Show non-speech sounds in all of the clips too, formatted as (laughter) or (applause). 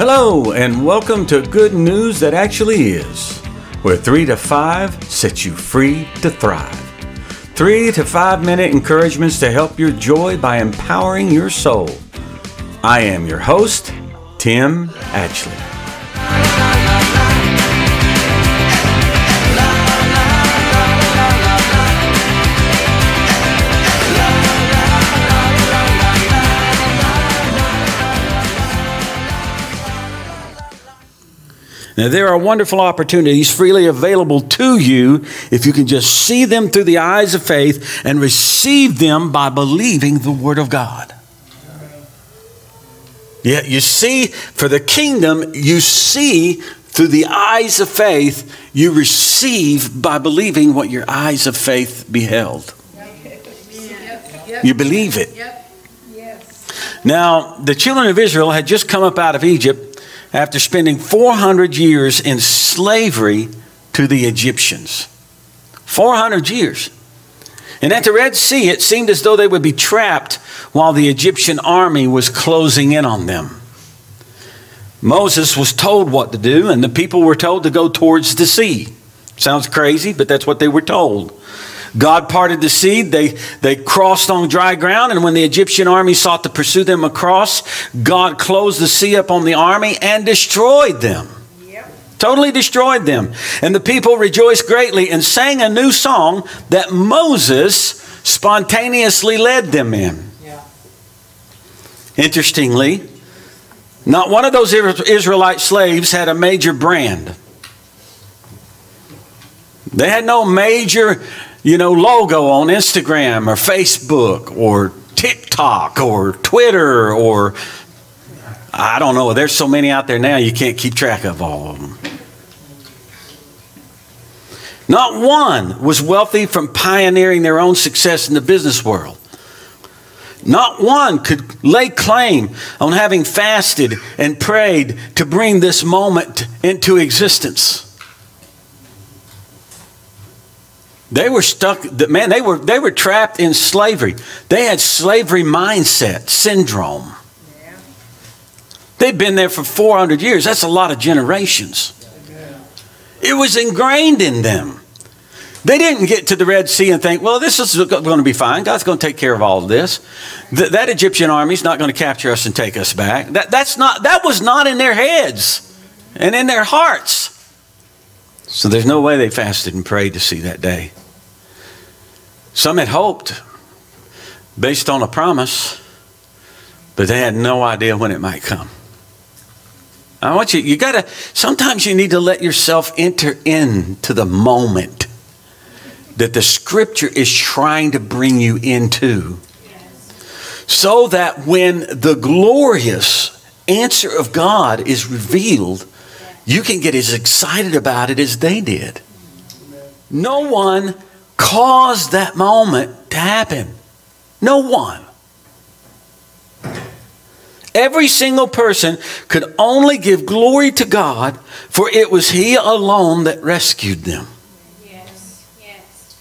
Hello, and welcome to Good News That Actually Is, where 3 to 5 sets you free to thrive. 3 to 5 minute encouragements to help your joy by empowering your soul. I am your host, Tim Atchley. Now, there are wonderful opportunities freely available to you if you can just see them through the eyes of faith and receive them by believing the Word of God. Yeah, you see, for the kingdom, you see through the eyes of faith, you receive by believing what your eyes of faith beheld. You believe it. Now, the children of Israel had just come up out of Egypt after spending 400 years in slavery to the Egyptians. 400 years. And at the Red Sea, it seemed as though they would be trapped while the Egyptian army was closing in on them. Moses was told what to do, and the people were told to go towards the sea. Sounds crazy, but that's what they were told. God parted the sea. They, they crossed on dry ground. And when the Egyptian army sought to pursue them across, God closed the sea up on the army and destroyed them. Yep. Totally destroyed them. And the people rejoiced greatly and sang a new song that Moses spontaneously led them in. Yeah. Interestingly, not one of those Israelite slaves had a major brand. They had no major you know, logo on Instagram or Facebook or TikTok or Twitter or I don't know. There's so many out there now you can't keep track of all of them. Not one was wealthy from pioneering their own success in the business world. Not one could lay claim on having fasted and prayed to bring this moment into existence. They were stuck, man, they were, they were trapped in slavery. They had slavery mindset, syndrome. Yeah. They'd been there for 400 years. That's a lot of generations. Yeah. It was ingrained in them. They didn't get to the Red Sea and think, well, this is going to be fine. God's going to take care of all of this. Th- that Egyptian army is not going to capture us and take us back. That, that's not, that was not in their heads and in their hearts. So there's no way they fasted and prayed to see that day. Some had hoped based on a promise, but they had no idea when it might come. I want you, you gotta, sometimes you need to let yourself enter into the moment that the scripture is trying to bring you into. So that when the glorious answer of God is revealed, you can get as excited about it as they did. No one caused that moment to happen? No one. Every single person could only give glory to God, for it was He alone that rescued them. Yes, yes.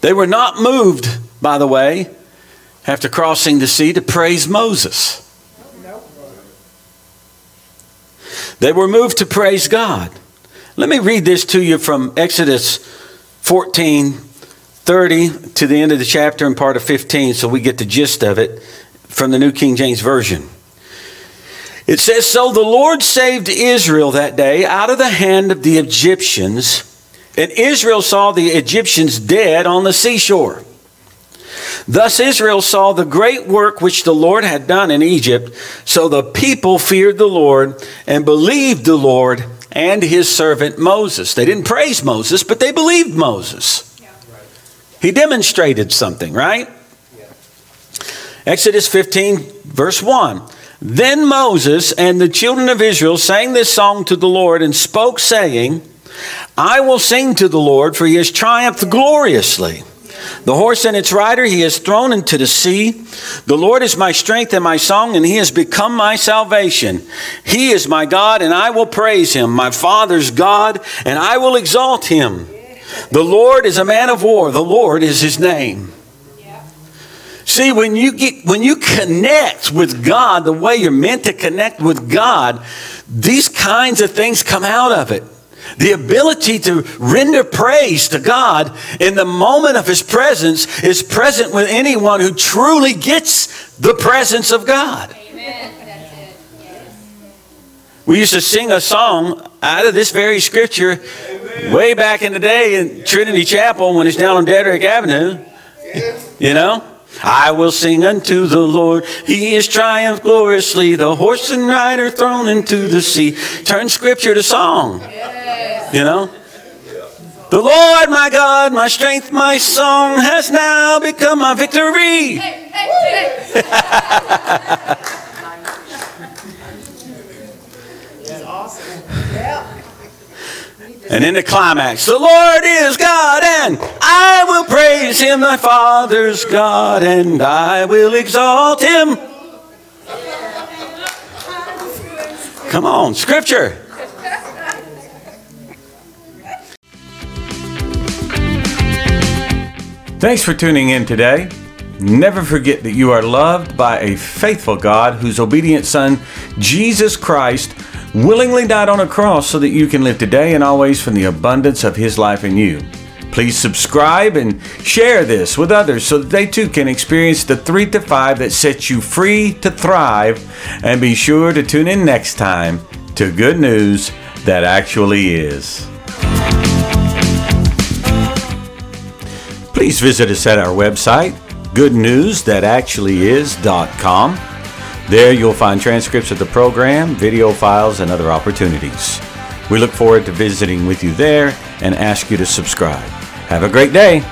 They were not moved, by the way, after crossing the sea to praise Moses. They were moved to praise God. Let me read this to you from Exodus 14, 30 to the end of the chapter and part of 15, so we get the gist of it from the New King James Version. It says, So the Lord saved Israel that day out of the hand of the Egyptians, and Israel saw the Egyptians dead on the seashore. Thus Israel saw the great work which the Lord had done in Egypt. So the people feared the Lord and believed the Lord and his servant Moses. They didn't praise Moses, but they believed Moses. He demonstrated something, right? Exodus 15, verse 1. Then Moses and the children of Israel sang this song to the Lord and spoke, saying, I will sing to the Lord, for he has triumphed gloriously. The horse and its rider he has thrown into the sea. The Lord is my strength and my song, and he has become my salvation. He is my God, and I will praise him, my Father's God, and I will exalt him. The Lord is a man of war, the Lord is his name. See, when you get when you connect with God the way you're meant to connect with God, these kinds of things come out of it. The ability to render praise to God in the moment of His presence is present with anyone who truly gets the presence of God. Amen. We used to sing a song out of this very scripture Amen. way back in the day in Trinity Chapel when it's down on Dedrick Avenue. You know? I will sing unto the Lord. He is triumphed gloriously. The horse and rider thrown into the sea. Turn scripture to song. You know? The Lord my God, my strength, my song has now become my victory. (laughs) And in the climax, the Lord is God, and I will praise him, thy Father's God, and I will exalt him. Come on, scripture. Thanks for tuning in today. Never forget that you are loved by a faithful God whose obedient Son, Jesus Christ, willingly died on a cross so that you can live today and always from the abundance of His life in you. Please subscribe and share this with others so that they too can experience the 3 to 5 that sets you free to thrive. And be sure to tune in next time to Good News That Actually Is. Please visit us at our website, goodnewsthatactuallyis.com. There you'll find transcripts of the program, video files, and other opportunities. We look forward to visiting with you there and ask you to subscribe. Have a great day.